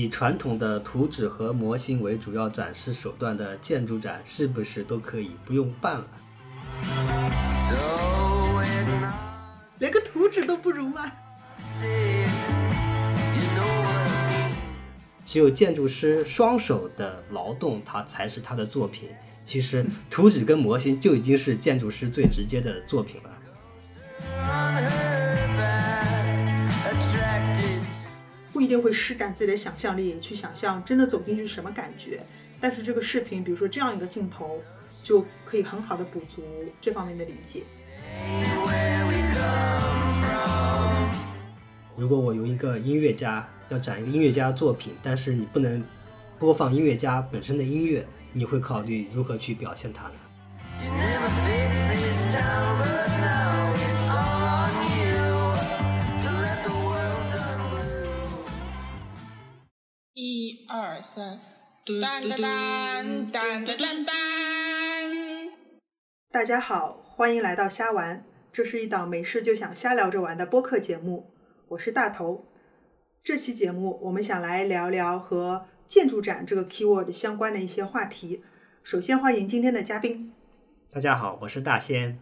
以传统的图纸和模型为主要展示手段的建筑展是不是都可以不用办了？连个图纸都不如吗？只有建筑师双手的劳动，它才是他的作品。其实图纸跟模型就已经是建筑师最直接的作品了。不一定会施展自己的想象力去想象真的走进去是什么感觉，但是这个视频，比如说这样一个镜头，就可以很好的补足这方面的理解。如果我有一个音乐家要展一个音乐家作品，但是你不能播放音乐家本身的音乐，你会考虑如何去表现它呢？二三，当当当当当当当。大家好，欢迎来到瞎玩，这是一档没事就想瞎聊着玩的播客节目，我是大头。这期节目我们想来聊聊和建筑展这个 keyword 相关的一些话题。首先欢迎今天的嘉宾，大家好，我是大仙。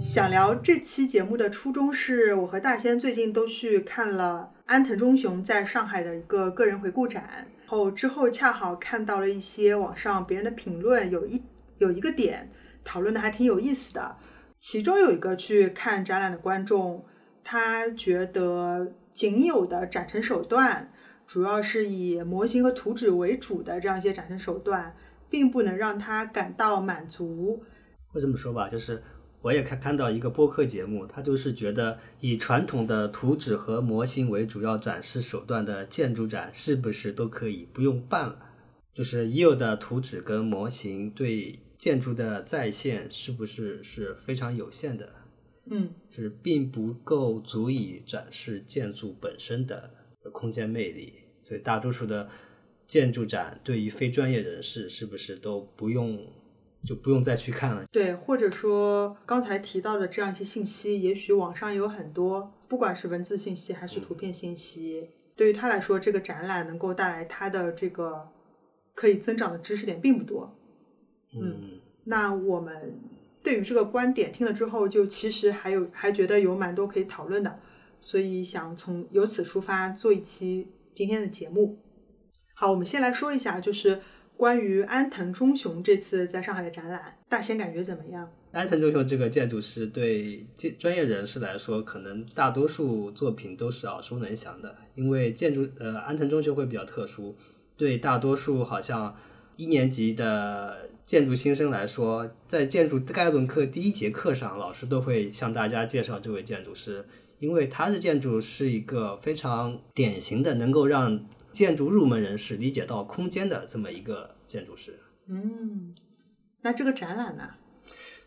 想聊这期节目的初衷是，我和大仙最近都去看了安藤忠雄在上海的一个个人回顾展，然后之后恰好看到了一些网上别人的评论，有一有一个点讨论的还挺有意思的。其中有一个去看展览的观众，他觉得仅有的展陈手段，主要是以模型和图纸为主的这样一些展陈手段，并不能让他感到满足。会这么说吧，就是。我也看看到一个播客节目，他就是觉得以传统的图纸和模型为主要展示手段的建筑展是不是都可以不用办了？就是已有的图纸跟模型对建筑的再现是不是是非常有限的？嗯，是并不够足以展示建筑本身的空间魅力，所以大多数的建筑展对于非专业人士是不是都不用？就不用再去看了。对，或者说刚才提到的这样一些信息，也许网上有很多，不管是文字信息还是图片信息，对于他来说，这个展览能够带来他的这个可以增长的知识点并不多。嗯，那我们对于这个观点听了之后，就其实还有还觉得有蛮多可以讨论的，所以想从由此出发做一期今天的节目。好，我们先来说一下，就是。关于安藤忠雄这次在上海的展览，大仙感觉怎么样？安藤忠雄这个建筑师对建专业人士来说，可能大多数作品都是耳熟能详的，因为建筑呃安藤忠雄会比较特殊，对大多数好像一年级的建筑新生来说，在建筑概论课第一节课上，老师都会向大家介绍这位建筑师，因为他的建筑是一个非常典型的能够让。建筑入门人士理解到空间的这么一个建筑师，嗯，那这个展览呢？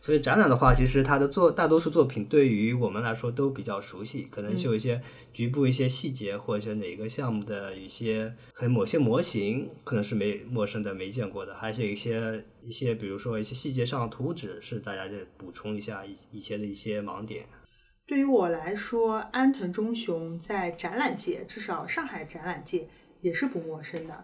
所以展览的话，其实它的作大多数作品对于我们来说都比较熟悉，可能就有一些局部一些细节，或者哪个项目的一些很某些模型可能是没陌生的、没见过的，还是有一些一些，比如说一些细节上的图纸是大家再补充一下以以前的一些盲点。对于我来说，安藤忠雄在展览界，至少上海展览界。也是不陌生的，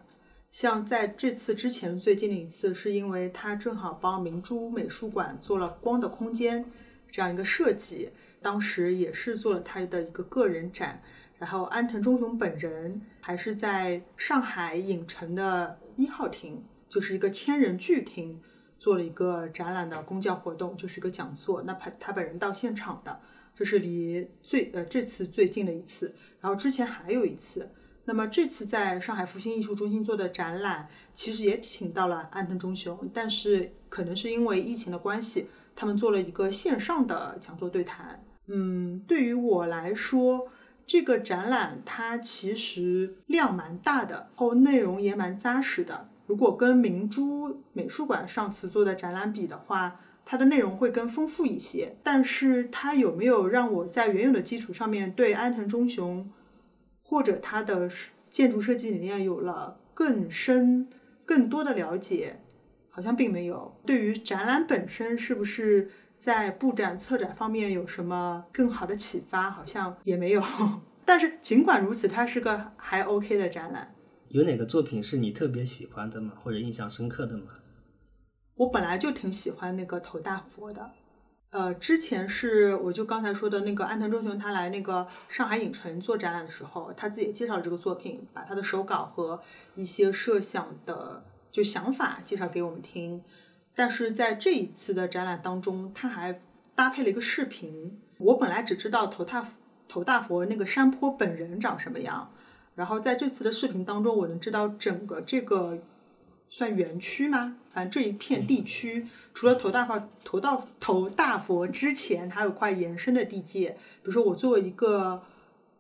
像在这次之前最近的一次，是因为他正好帮明珠美术馆做了光的空间这样一个设计，当时也是做了他的一个个人展。然后安藤忠雄本人还是在上海影城的一号厅，就是一个千人聚厅，做了一个展览的公教活动，就是一个讲座。那他他本人到现场的，这是离最呃这次最近的一次。然后之前还有一次。那么这次在上海复兴艺术中心做的展览，其实也请到了安藤忠雄，但是可能是因为疫情的关系，他们做了一个线上的讲座对谈。嗯，对于我来说，这个展览它其实量蛮大的，然后内容也蛮扎实的。如果跟明珠美术馆上次做的展览比的话，它的内容会更丰富一些。但是它有没有让我在原有的基础上面对安藤忠雄？或者它的建筑设计理念有了更深、更多的了解，好像并没有。对于展览本身，是不是在布展、策展方面有什么更好的启发？好像也没有。但是尽管如此，它是个还 OK 的展览。有哪个作品是你特别喜欢的吗？或者印象深刻的吗？我本来就挺喜欢那个头大佛的，呃，之前是我就刚才说的那个安藤忠雄，他来那个上海影城做展览的时候，他自己介绍了这个作品，把他的手稿和一些设想的就想法介绍给我们听。但是在这一次的展览当中，他还搭配了一个视频。我本来只知道头大头大佛那个山坡本人长什么样，然后在这次的视频当中，我能知道整个这个算园区吗？反正这一片地区，除了头大佛头到头大佛之前，还有块延伸的地界。比如说，我作为一个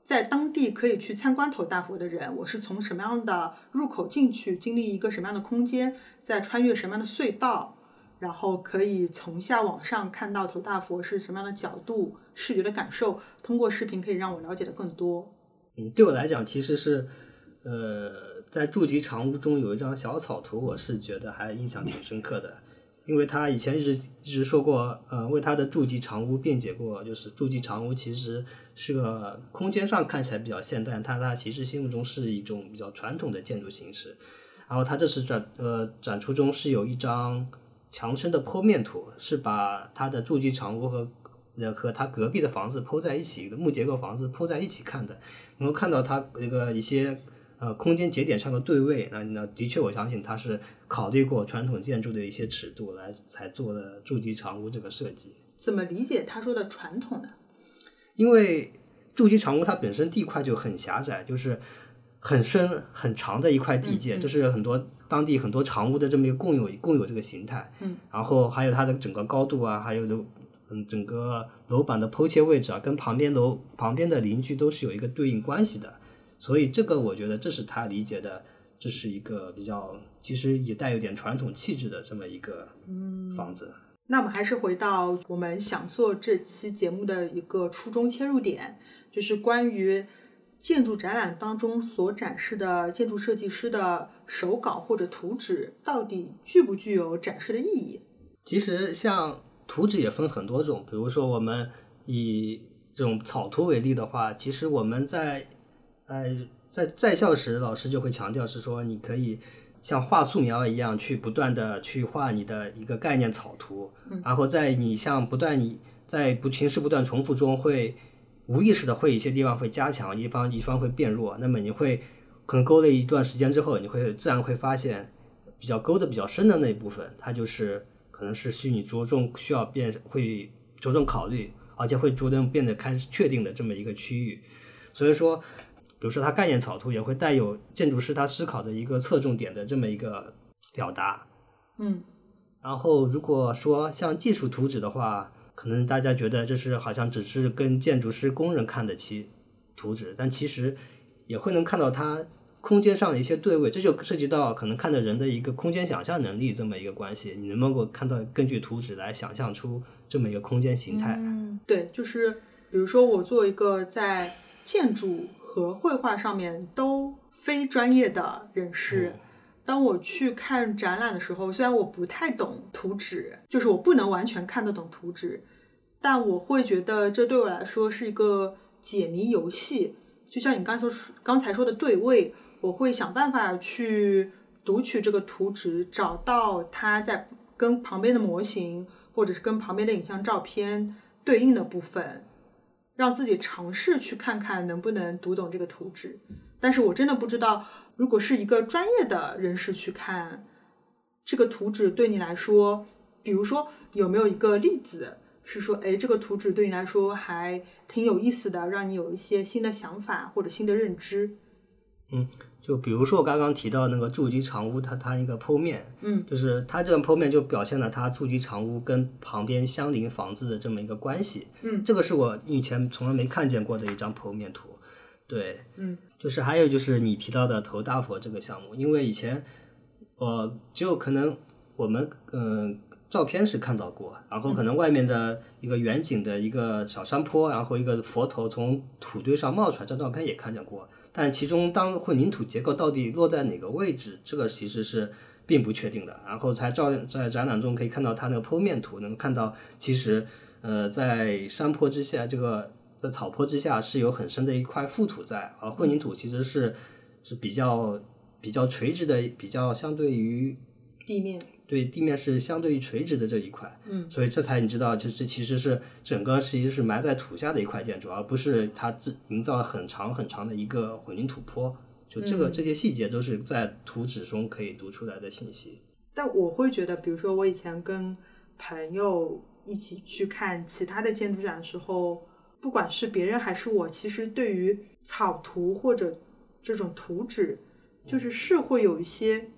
在当地可以去参观头大佛的人，我是从什么样的入口进去，经历一个什么样的空间，再穿越什么样的隧道，然后可以从下往上看到头大佛是什么样的角度，视觉的感受，通过视频可以让我了解的更多。嗯，对我来讲，其实是，呃，在筑基长屋中有一张小草图，我是觉得还印象挺深刻的，因为他以前一直一直说过，呃，为他的筑基长屋辩解过，就是筑基长屋其实是个空间上看起来比较现代，但他其实心目中是一种比较传统的建筑形式。然后他这次展呃展出中是有一张墙身的剖面图，是把他的筑基长屋和呃和他隔壁的房子剖在一起，木结构房子剖在一起看的。能够看到他那个一些呃空间节点上的对位，那那的确我相信它是考虑过传统建筑的一些尺度来才做的筑基长屋这个设计。怎么理解他说的传统呢？因为筑基长屋它本身地块就很狭窄，就是很深很长的一块地界，这是很多当地很多长屋的这么一个共有共有这个形态。嗯，然后还有它的整个高度啊，还有楼嗯整个楼板的剖切位置啊，跟旁边楼旁边的邻居都是有一个对应关系的。所以这个我觉得这是他理解的，这是一个比较其实也带有点传统气质的这么一个房子。那我们还是回到我们想做这期节目的一个初衷切入点，就是关于建筑展览当中所展示的建筑设计师的手稿或者图纸，到底具不具有展示的意义？其实像图纸也分很多种，比如说我们以这种草图为例的话，其实我们在呃在在校时，老师就会强调是说，你可以像画素描一样去不断的去画你的一个概念草图，然后在你像不断你在不形式不断重复中，会无意识的会一些地方会加强，一方一方会变弱，那么你会可能勾勒一段时间之后，你会自然会发现比较勾的比较深的那一部分，它就是可能是需你着重需要变会着重考虑，而且会着重变得开始确定的这么一个区域，所以说。比如说，它概念草图也会带有建筑师他思考的一个侧重点的这么一个表达。嗯，然后如果说像技术图纸的话，可能大家觉得这是好像只是跟建筑师、工人看得起图纸，但其实也会能看到它空间上的一些对位，这就涉及到可能看的人的一个空间想象能力这么一个关系。你能不能够看到根据图纸来想象出这么一个空间形态？嗯，对，就是比如说我做一个在建筑。和绘画上面都非专业的人士，当我去看展览的时候，虽然我不太懂图纸，就是我不能完全看得懂图纸，但我会觉得这对我来说是一个解谜游戏。就像你刚才说刚才说的对位，我会想办法去读取这个图纸，找到它在跟旁边的模型或者是跟旁边的影像照片对应的部分。让自己尝试去看看能不能读懂这个图纸，但是我真的不知道，如果是一个专业的人士去看这个图纸，对你来说，比如说有没有一个例子是说，哎，这个图纸对你来说还挺有意思的，让你有一些新的想法或者新的认知？嗯。就比如说我刚刚提到那个筑基长屋，它它一个剖面，嗯，就是它这个剖面就表现了它筑基长屋跟旁边相邻房子的这么一个关系，嗯，这个是我以前从来没看见过的一张剖面图，对，嗯，就是还有就是你提到的头大佛这个项目，因为以前我只有可能我们嗯照片是看到过，然后可能外面的一个远景的一个小山坡，然后一个佛头从土堆上冒出来，这照片也看见过。但其中当混凝土结构到底落在哪个位置，这个其实是并不确定的。然后在照在展览中可以看到它那个剖面图，能看到其实呃在山坡之下这个在草坡之下是有很深的一块覆土在，而混凝土其实是是比较比较垂直的，比较相对于地面，对地面是相对于垂直的这一块，嗯，所以这才你知道，这这其实是整个其实是埋在土下的一块建筑，而不是它自营造了很长很长的一个混凝土坡。就这个、这些细节都是在图纸中可以读出来的信息。但我会觉得，比如说我以前跟朋友一起去看其他的建筑展的时候，不管是别人还是我，其实对于草图或者这种图纸，就是是会有一些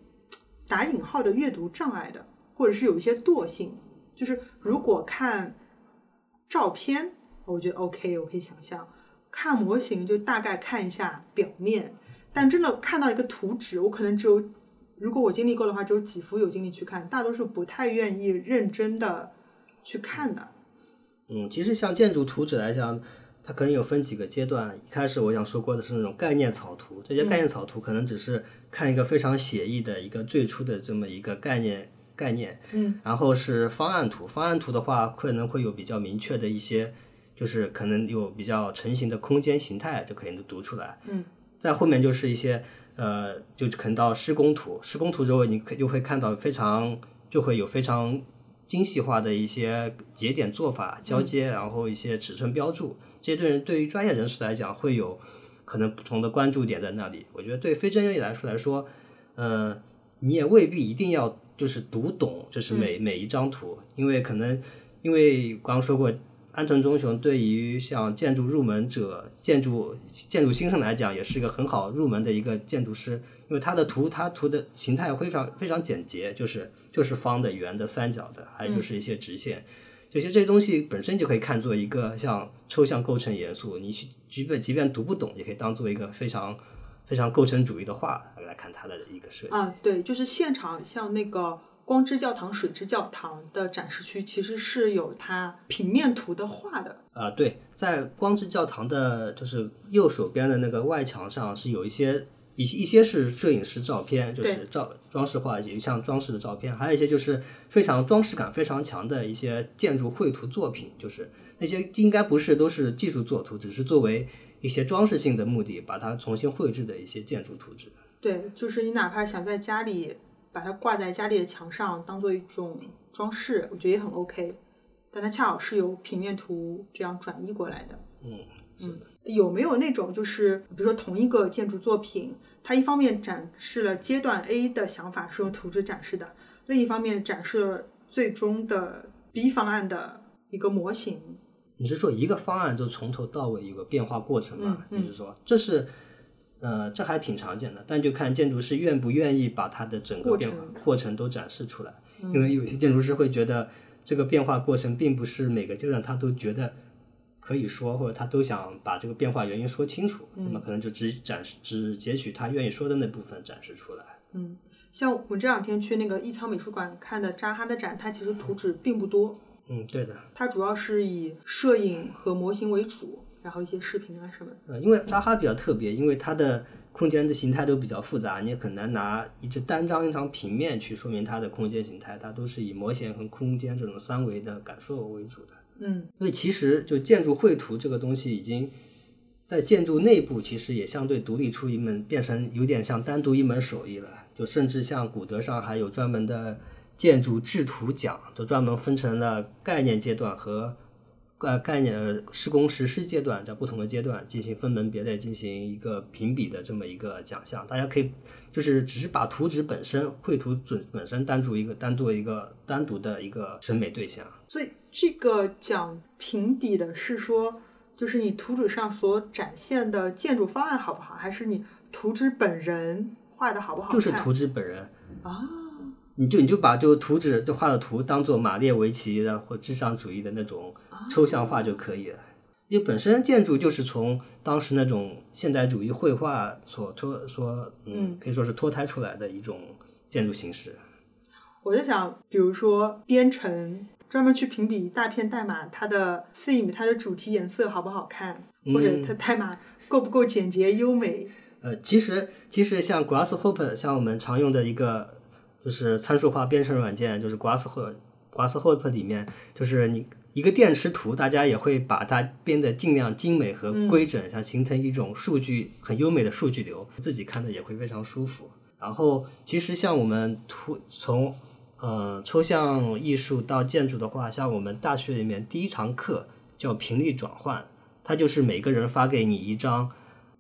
打引号的阅读障碍的，或者是有一些惰性。就是如果看照片，我觉得 OK，我可以想象；看模型就大概看一下表面，但真的看到一个图纸，我可能只有。如果我精力够的话，只有几幅有精力去看，大多数不太愿意认真的去看的。嗯，其实像建筑图纸来讲，它可能有分几个阶段。一开始我想说过的是那种概念草图，这些概念草图可能只是看一个非常写意的一个最初的这么一个概念概念。嗯，然后是方案图，方案图的话可能会有比较明确的一些，就是可能有比较成型的空间形态就可以读出来。嗯，在后面就是一些。呃，就可能到施工图，施工图之后，你可就会看到非常就会有非常精细化的一些节点做法、交接，然后一些尺寸标注。这些对人对于专业人士来讲，会有可能不同的关注点在那里。我觉得对非专业来说来说，嗯，你也未必一定要就是读懂，就是每每一张图，因为可能因为刚刚说过。安藤忠雄对于像建筑入门者、建筑建筑新生来讲，也是一个很好入门的一个建筑师，因为他的图，他图的形态非常非常简洁，就是就是方的、圆的、三角的，还有就是一些直线，这些这些东西本身就可以看作一个像抽象构成元素，你去即便即便读不懂，也可以当做一个非常非常构成主义的画来看它的一个设计。啊，对，就是现场像那个。光之教堂、水之教堂的展示区其实是有它平面图的画的。啊，对，在光之教堂的，就是右手边的那个外墙上是有一些一一些是摄影师照片，就是照装饰画，也像装饰的照片，还有一些就是非常装饰感非常强的一些建筑绘图作品，就是那些应该不是都是技术作图，只是作为一些装饰性的目的把它重新绘制的一些建筑图纸。对，就是你哪怕想在家里。把它挂在家里的墙上，当做一种装饰，我觉得也很 OK。但它恰好是由平面图这样转移过来的。嗯嗯，有没有那种就是，比如说同一个建筑作品，它一方面展示了阶段 A 的想法是用图纸展示的，另一方面展示了最终的 B 方案的一个模型？你是说一个方案就从头到尾有个变化过程吗？你是说这是？呃，这还挺常见的，但就看建筑师愿不愿意把它的整个变化过程都展示出来。因为有些建筑师会觉得这个变化过程并不是每个阶段他都觉得可以说，或者他都想把这个变化原因说清楚，那么可能就只展示只截取他愿意说的那部分展示出来。嗯，像我这两天去那个艺仓美术馆看的扎哈的展，它其实图纸并不多。嗯，对的。它主要是以摄影和模型为主。然后一些视频啊什么因为扎哈比较特别，因为它的空间的形态都比较复杂，你也很难拿一只单张一张平面去说明它的空间形态，它都是以模型和空间这种三维的感受为主的。嗯，所以其实就建筑绘图这个东西，已经在建筑内部其实也相对独立出一门，变成有点像单独一门手艺了。就甚至像古德上还有专门的建筑制图奖，都专门分成了概念阶段和。呃，概念施工实施阶段，在不同的阶段进行分门别类进行一个评比的这么一个奖项，大家可以就是只是把图纸本身绘图准本身单独一个单独一个单独的一个审美对象。所以这个奖评比的是说，就是你图纸上所展现的建筑方案好不好，还是你图纸本人画的好不好？就是图纸本人啊，你就你就把就图纸就画的图当做马列维奇的或至上主义的那种。抽象化就可以了，因为本身建筑就是从当时那种现代主义绘画所脱所嗯，可以说是脱胎出来的一种建筑形式。我在想，比如说编程专门去评比大片代码，它的 theme 它的主题颜色好不好看，或者它代码够不够简洁优美。呃，其实其实像 Grasshopper，像我们常用的一个就是参数化编程软件，就是 Grasshopper，Grasshopper 里面就是你。一个电池图，大家也会把它编得尽量精美和规整，像形成一种数据很优美的数据流，自己看的也会非常舒服。然后，其实像我们图从呃抽象艺术到建筑的话，像我们大学里面第一堂课叫频率转换，它就是每个人发给你一张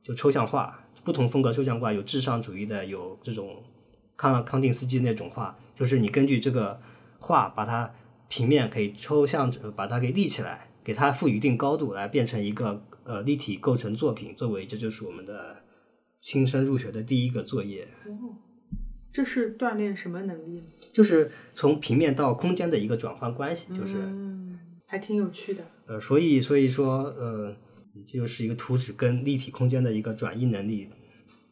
就抽象画，不同风格抽象画，有至上主义的，有这种康康定斯基那种画，就是你根据这个画把它。平面可以抽象，把它给立起来，给它赋予一定高度，来变成一个呃立体构成作品。作为这就是我们的新生入学的第一个作业。哦，这是锻炼什么能力？就是从平面到空间的一个转换关系，就是嗯，还挺有趣的。呃，所以所以说呃，就是一个图纸跟立体空间的一个转移能力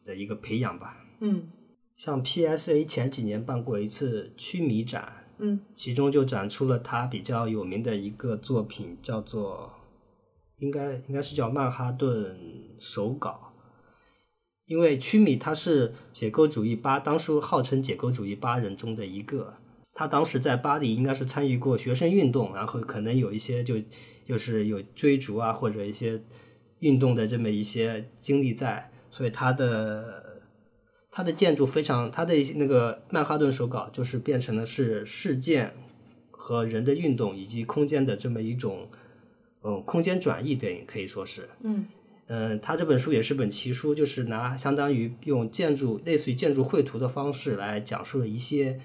的一个培养吧。嗯，像 PSA 前几年办过一次曲米展。其中就展出了他比较有名的一个作品，叫做应该应该是叫曼哈顿手稿。因为曲米他是解构主义八，当初号称解构主义八人中的一个。他当时在巴黎应该是参与过学生运动，然后可能有一些就就是有追逐啊或者一些运动的这么一些经历在，所以他的。它的建筑非常，它的那个曼哈顿手稿就是变成了是事件和人的运动以及空间的这么一种，嗯，空间转移电影可以说是，嗯，嗯，他这本书也是本奇书，就是拿相当于用建筑类似于建筑绘图的方式来讲述了一些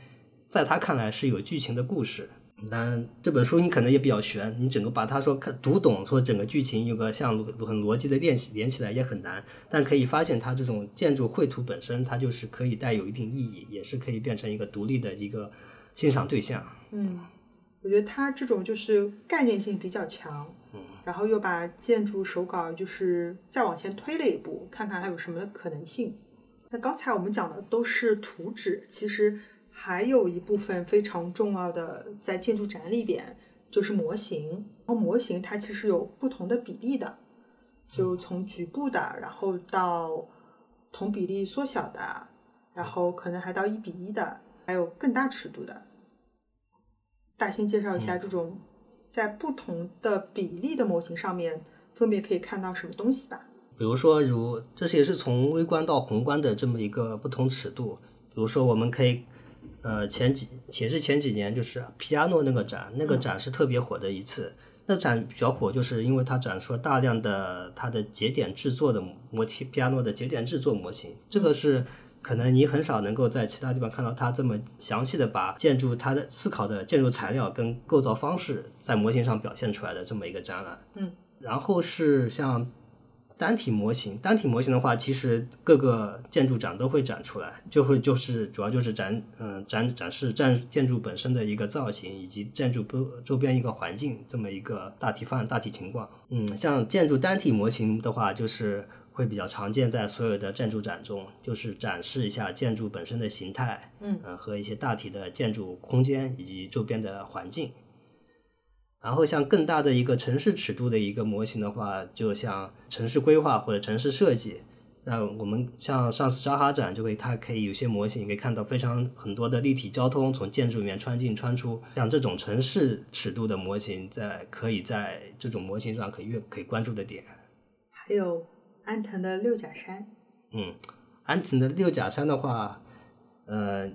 在他看来是有剧情的故事。但这本书你可能也比较悬，你整个把它说看读懂，说整个剧情有个像很逻辑的联系连起来也很难。但可以发现，它这种建筑绘图本身，它就是可以带有一定意义，也是可以变成一个独立的一个欣赏对象。嗯，我觉得它这种就是概念性比较强，嗯，然后又把建筑手稿就是再往前推了一步，看看还有什么的可能性。那刚才我们讲的都是图纸，其实。还有一部分非常重要的在建筑展里边就是模型，然后模型它其实有不同的比例的，就从局部的，然后到同比例缩小的，然后可能还到一比一的，还有更大尺度的。大兴介绍一下这种在不同的比例的模型上面分别可以看到什么东西吧。比如说，如这是也是从微观到宏观的这么一个不同尺度。比如说，我们可以。呃，前几也是前几年，就是皮亚诺那个展，那个展是特别火的一次。那展比较火，就是因为它展出了大量的它的节点制作的模皮皮亚诺的节点制作模型。这个是可能你很少能够在其他地方看到它这么详细的把建筑它的思考的建筑材料跟构造方式在模型上表现出来的这么一个展览。嗯，然后是像。单体模型，单体模型的话，其实各个建筑展都会展出来，就会就是主要就是展，嗯，展展示建建筑本身的一个造型，以及建筑周周边一个环境这么一个大体方案、大体情况。嗯，像建筑单体模型的话，就是会比较常见在所有的建筑展中，就是展示一下建筑本身的形态，嗯，和一些大体的建筑空间以及周边的环境。然后像更大的一个城市尺度的一个模型的话，就像城市规划或者城市设计，那我们像上次扎哈展就可以，它可以有些模型，你可以看到非常很多的立体交通从建筑里面穿进穿出，像这种城市尺度的模型，在可以在这种模型上可以越可以关注的点。还有安藤的六甲山。嗯，安藤的六甲山的话，呃。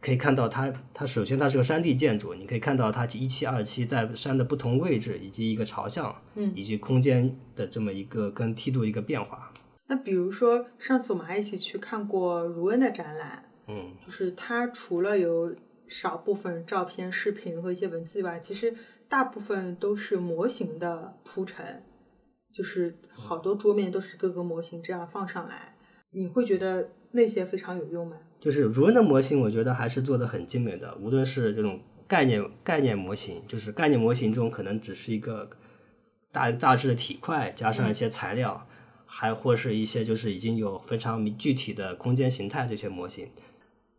可以看到它，它首先它是个山地建筑，你可以看到它一期、二期在山的不同位置，以及一个朝向，嗯，以及空间的这么一个跟梯度一个变化。那比如说上次我们还一起去看过如恩的展览，嗯，就是它除了有少部分照片、视频和一些文字以外，其实大部分都是模型的铺陈，就是好多桌面都是各个模型这样放上来，你会觉得那些非常有用吗？就是如恩的模型，我觉得还是做的很精美的。无论是这种概念概念模型，就是概念模型中可能只是一个大大致的体块，加上一些材料，还或是一些就是已经有非常具体的空间形态这些模型。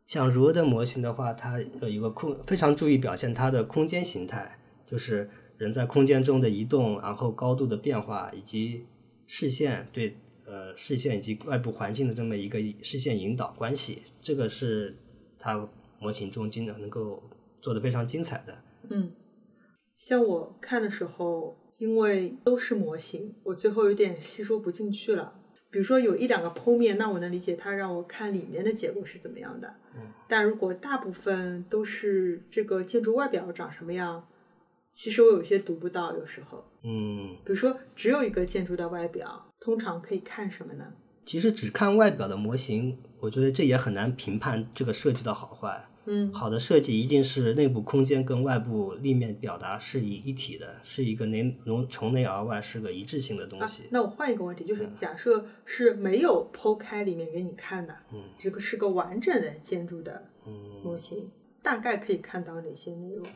像如恩的模型的话，它有一个空非常注意表现它的空间形态，就是人在空间中的移动，然后高度的变化，以及视线对。呃，视线以及外部环境的这么一个视线引导关系，这个是它模型中经常能够做的非常精彩的。嗯，像我看的时候，因为都是模型，我最后有点吸收不进去了。比如说有一两个剖面，那我能理解它让我看里面的结构是怎么样的。但如果大部分都是这个建筑外表长什么样，其实我有些读不到，有时候。嗯，比如说只有一个建筑的外表，通常可以看什么呢？其实只看外表的模型，我觉得这也很难评判这个设计的好坏。嗯，好的设计一定是内部空间跟外部立面表达是一一体的，是一个内从从内而外是个一致性的东西。那我换一个问题，就是假设是没有剖开里面给你看的，嗯，这个是个完整的建筑的嗯，模型，大概可以看到哪些内容？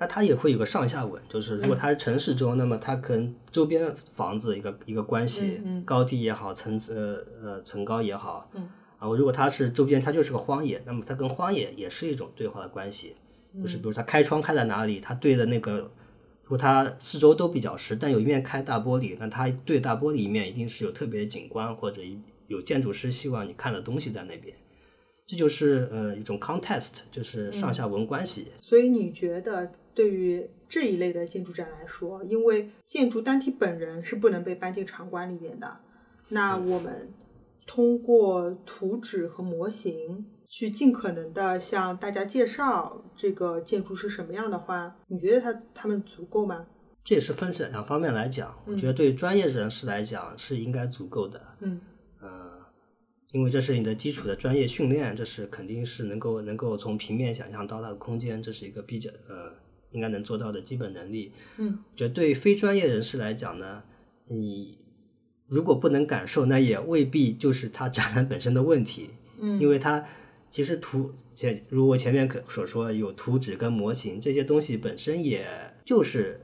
那它也会有个上下文，就是如果它是城市中，那么它跟周边房子一个一个关系，嗯嗯。高低也好，层次呃呃层高也好，嗯，啊，如果它是周边，它就是个荒野，那么它跟荒野也是一种对话的关系，嗯。就是比如它开窗开在哪里，它对的那个，如果它四周都比较实，但有一面开大玻璃，那它对大玻璃一面一定是有特别的景观或者有建筑师希望你看的东西在那边，这就是呃一种 context，就是上下文关系。所以你觉得对于这一类的建筑展来说，因为建筑单体本人是不能被搬进场馆里面的，那我们通过图纸和模型去尽可能的向大家介绍这个建筑是什么样的话，你觉得它它们足够吗？这也是分成两方面来讲，我觉得对专业人士来讲是应该足够的，嗯呃，因为这是你的基础的专业训练，这是肯定是能够能够从平面想象到它的空间，这是一个比较呃应该能做到的基本能力。嗯，我觉得对非专业人士来讲呢，你如果不能感受，那也未必就是它展览本身的问题，嗯因为它其实图前如我前面可所说有图纸跟模型这些东西本身也就是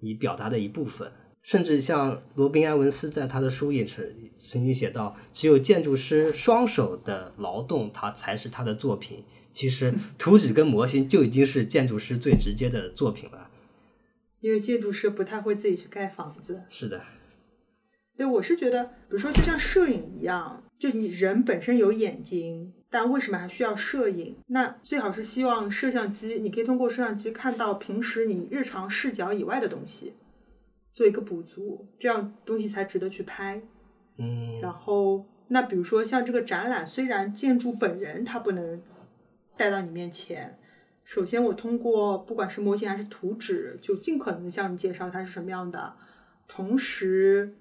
你表达的一部分，甚至像罗宾·埃文斯在他的书也曾曾经写到，只有建筑师双手的劳动，它才是他的作品。其实图纸跟模型就已经是建筑师最直接的作品了。因为建筑师不太会自己去盖房子，是的，对，我是觉得，比如说就像摄影一样，就你人本身有眼睛，但为什么还需要摄影？那最好是希望摄像机，你可以通过摄像机看到平时你日常视角以外的东西，做一个补足，这样东西才值得去拍。嗯，然后，那比如说像这个展览，虽然建筑本人它不能带到你面前，首先我通过不管是模型还是图纸，就尽可能的向你介绍它是什么样的，同时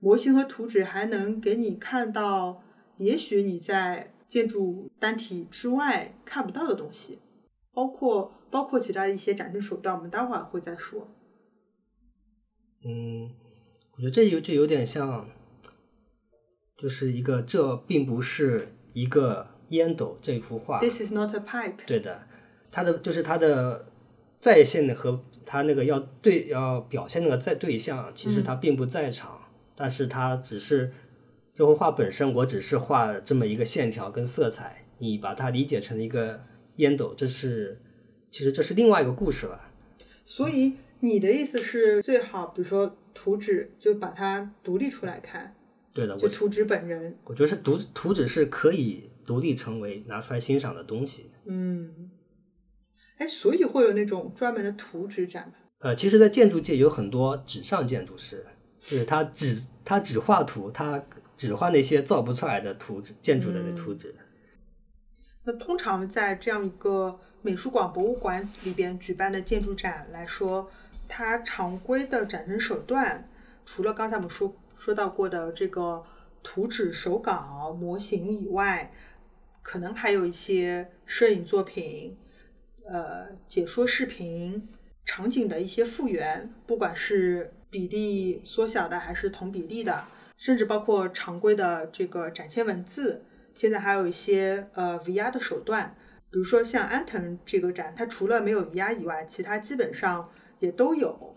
模型和图纸还能给你看到，也许你在建筑单体之外看不到的东西，包括包括其他的一些展示手段，我们待会儿会再说。嗯，我觉得这有就有点像，就是一个这并不是一个烟斗这幅画，This is not a pipe。对的，它的就是它的在线的和它那个要对要表现那个在对象，其实它并不在场，但是它只是这幅画本身，我只是画这么一个线条跟色彩，你把它理解成一个烟斗，这是其实这是另外一个故事了。所以你的意思是最好，比如说图纸，就把它独立出来看，对的，就图纸本人。我觉得是图图纸是可以独立成为拿出来欣赏的东西。嗯，哎，所以会有那种专门的图纸展吧？呃，其实，在建筑界有很多纸上建筑师，就是他只他只画图，他只画那些造不出来的图纸，建筑的那图纸。那通常在这样一个美术馆、博物馆里边举办的建筑展来说，它常规的展示手段，除了刚才我们说说到过的这个图纸、手稿、模型以外，可能还有一些摄影作品、呃解说视频、场景的一些复原，不管是比例缩小的还是同比例的，甚至包括常规的这个展现文字。现在还有一些呃 VR 的手段，比如说像安藤这个展，它除了没有 VR 以外，其他基本上也都有，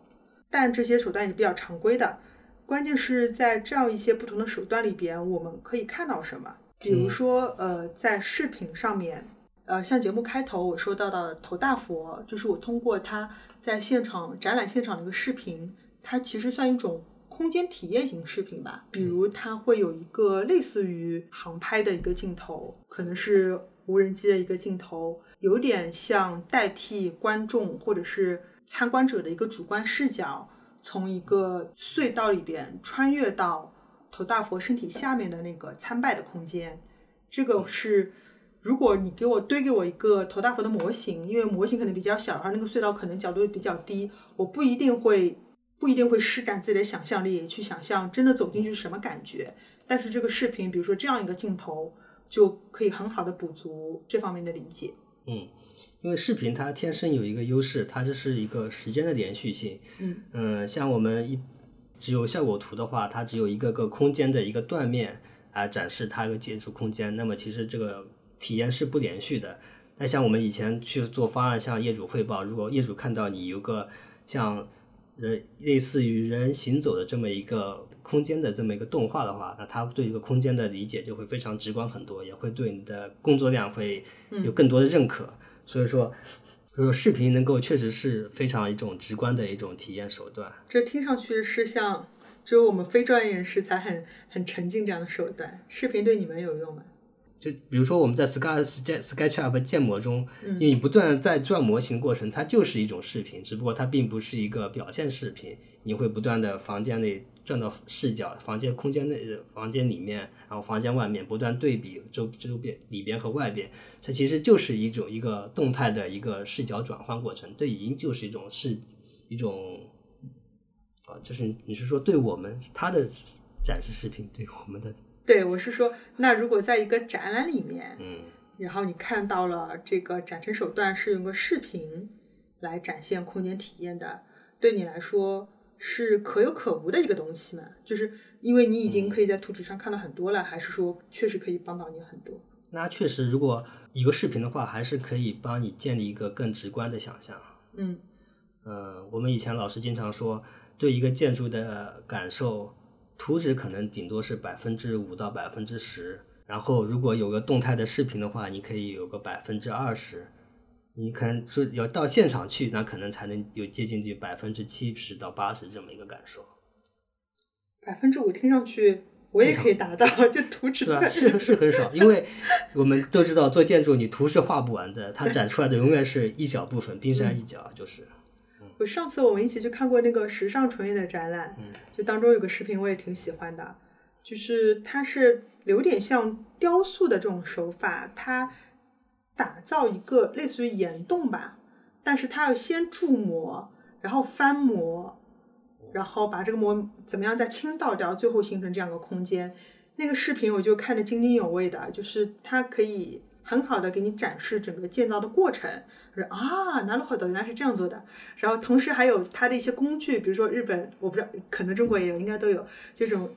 但这些手段也是比较常规的。关键是在这样一些不同的手段里边，我们可以看到什么？比如说，呃，在视频上面，呃，像节目开头我说到的头大佛，就是我通过它在现场展览现场的一个视频，它其实算一种空间体验型视频吧。比如它会有一个类似于航拍的一个镜头，可能是无人机的一个镜头，有点像代替观众或者是参观者的一个主观视角，从一个隧道里边穿越到头大佛身体下面的那个参拜的空间。这个是，如果你给我堆给我一个头大佛的模型，因为模型可能比较小，然后那个隧道可能角度比较低，我不一定会不一定会施展自己的想象力去想象真的走进去是什么感觉。但是这个视频，比如说这样一个镜头，就可以很好的补足这方面的理解。嗯，因为视频它天生有一个优势，它就是一个时间的连续性。嗯嗯，像我们一只有效果图的话，它只有一个个空间的一个断面啊展示它一个建筑空间，那么其实这个体验是不连续的。那像我们以前去做方案，向业主汇报，如果业主看到你有个像人类似于人行走的这么一个空间的这么一个动画的话，那他对一个空间的理解就会非常直观很多，也会对你的工作量会有更多的认可。所以说，说视频能够确实是非常一种直观的一种体验手段。这听上去是像只有我们非专业人士才很很沉浸这样的手段。视频对你们有用吗？就比如说我们在 Sky Sketch SketchUp 建模中，因为你不断在转模型过程，它就是一种视频，只不过它并不是一个表现视频。你会不断的房间内转到视角，房间空间内、房间里面，然后房间外面不断对比周周边里边和外边，这其实就是一种一个动态的一个视角转换过程，这已经就是一种视一种啊，就是你是说对我们他的展示视频对我们的对，我是说，那如果在一个展览里面，嗯。然后你看到了这个展陈手段是用个视频来展现空间体验的，对你来说是可有可无的一个东西嘛？就是因为你已经可以在图纸上看到很多了，还是说确实可以帮到你很多？那确实，如果一个视频的话，还是可以帮你建立一个更直观的想象。嗯呃，我们以前老师经常说，对一个建筑的感受，图纸可能顶多是百分之五到百分之十，然后如果有个动态的视频的话，你可以有个百分之二十。你可能说要到现场去，那可能才能有接近于百分之七十到八十这么一个感受。百分之五听上去我也可以达到，就图纸对吧？是 是很少，因为我们都知道做建筑你图是画不完的，它展出来的永远是一小部分，冰山一角，就是。我上次我们一起去看过那个时尚纯艺的展览，就当中有个视频我也挺喜欢的，就是它是有点像雕塑的这种手法，它打造一个类似于岩洞吧，但是它要先铸模，然后翻模，然后把这个模怎么样再倾倒掉，最后形成这样一个空间。那个视频我就看得津津有味的，就是它可以很好的给你展示整个建造的过程，说啊，拿了好的原来是这样做的。然后同时还有它的一些工具，比如说日本，我不知道，可能中国也有，应该都有这种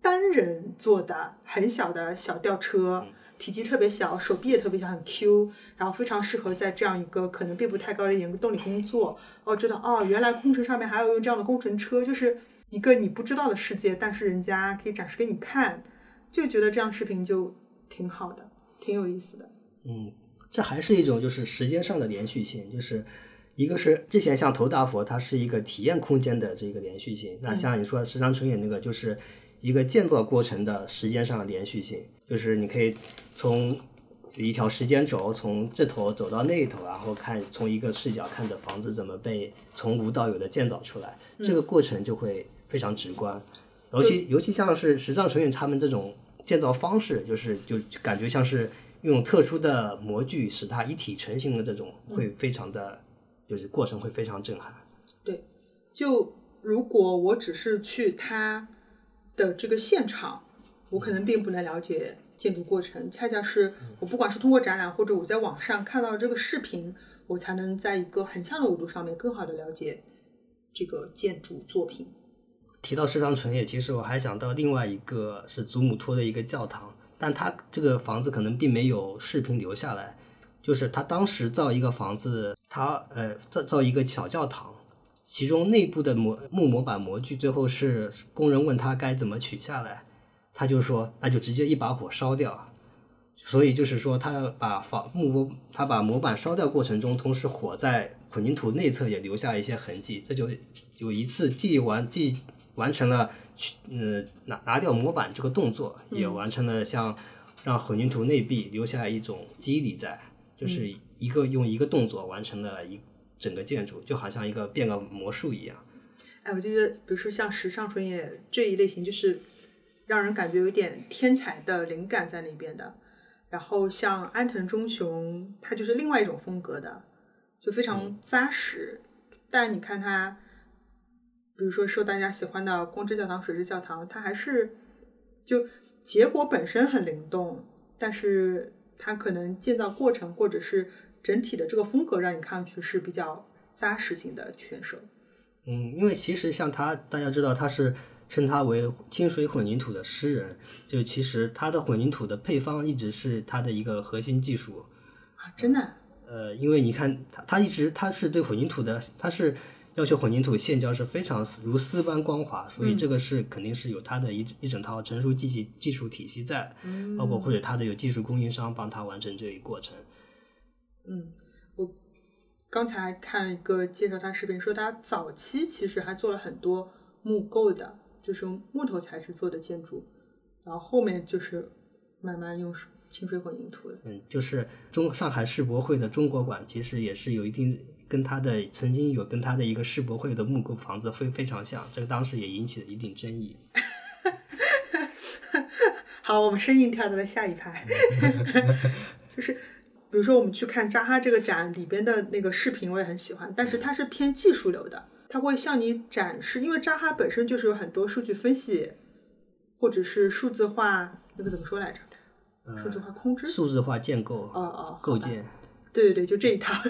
单人坐的很小的小吊车，体积特别小，手臂也特别小，很 Q，然后非常适合在这样一个可能并不太高的岩洞里工作。哦，知道哦，原来工程上面还要用这样的工程车，就是一个你不知道的世界，但是人家可以展示给你看，就觉得这样视频就挺好的，挺有意思的。嗯，这还是一种就是时间上的连续性，就是一个是之前像头大佛，它是一个体验空间的这个连续性。那像你说时常纯演那个，就是一个建造过程的时间上的连续性，就是你可以从一条时间轴从这头走到那一头，然后看从一个视角看着房子怎么被从无到有的建造出来，这个过程就会非常直观。尤其尤其像是时尚纯演他们这种建造方式，就是就就感觉像是用特殊的模具使它一体成型的这种，会非常的，就是过程会非常震撼。对，就如果我只是去它的这个现场，我可能并不能了解建筑过程，恰恰是我不管是通过展览或者我在网上看到这个视频，我才能在一个横向的维度上面更好的了解这个建筑作品。提到时尚纯野，其实我还想到另外一个是祖母托的一个教堂，但它这个房子可能并没有视频留下来，就是他当时造一个房子，他呃造造一个小教堂，其中内部的模木模板模具，最后是工人问他该怎么取下来，他就说那就直接一把火烧掉，所以就是说他把房木模他把模板烧掉过程中，同时火在混凝土内侧也留下一些痕迹，这就有一次既完既完成了去呃拿拿掉模板这个动作，也完成了像让混凝土内壁留下一种肌理在，就是一个用一个动作完成了一整个建筑，就好像一个变个魔术一样。哎，我就觉得，比如说像时尚纯野这一类型，就是让人感觉有点天才的灵感在那边的。然后像安藤忠雄，他就是另外一种风格的，就非常扎实。但你看他，比如说受大家喜欢的光之教堂、水之教堂，它还是就结果本身很灵动，但是它可能建造过程或者是整体的这个风格，让你看上去是比较扎实型的选手。嗯，因为其实像他，大家知道他是称他为清水混凝土的诗人，就其实他的混凝土的配方一直是他的一个核心技术。啊，真的？呃，因为你看他，他一直他是对混凝土的，他是要求混凝土线胶是非常如丝般光滑，所以这个是肯定是有他的一一整套成熟技技技术体系在，包括或者他的有技术供应商帮他完成这一过程。嗯，我刚才看了一个介绍他视频，说他早期其实还做了很多木构的，就是用木头材质做的建筑，然后后面就是慢慢用清水混凝土的。嗯，就是中上海世博会的中国馆，其实也是有一定跟他的曾经有跟他的一个世博会的木构房子非非常像，这个当时也引起了一定争议。好，我们声音跳到了下一排，就是比如说我们去看扎哈这个展里边的那个视频，我也很喜欢，但是它是偏技术流的，它会向你展示，因为扎哈本身就是有很多数据分析或者是数字化，那个怎么说来着？数字化控制？数字化建构、哦哦，构建。对对对，就这一套。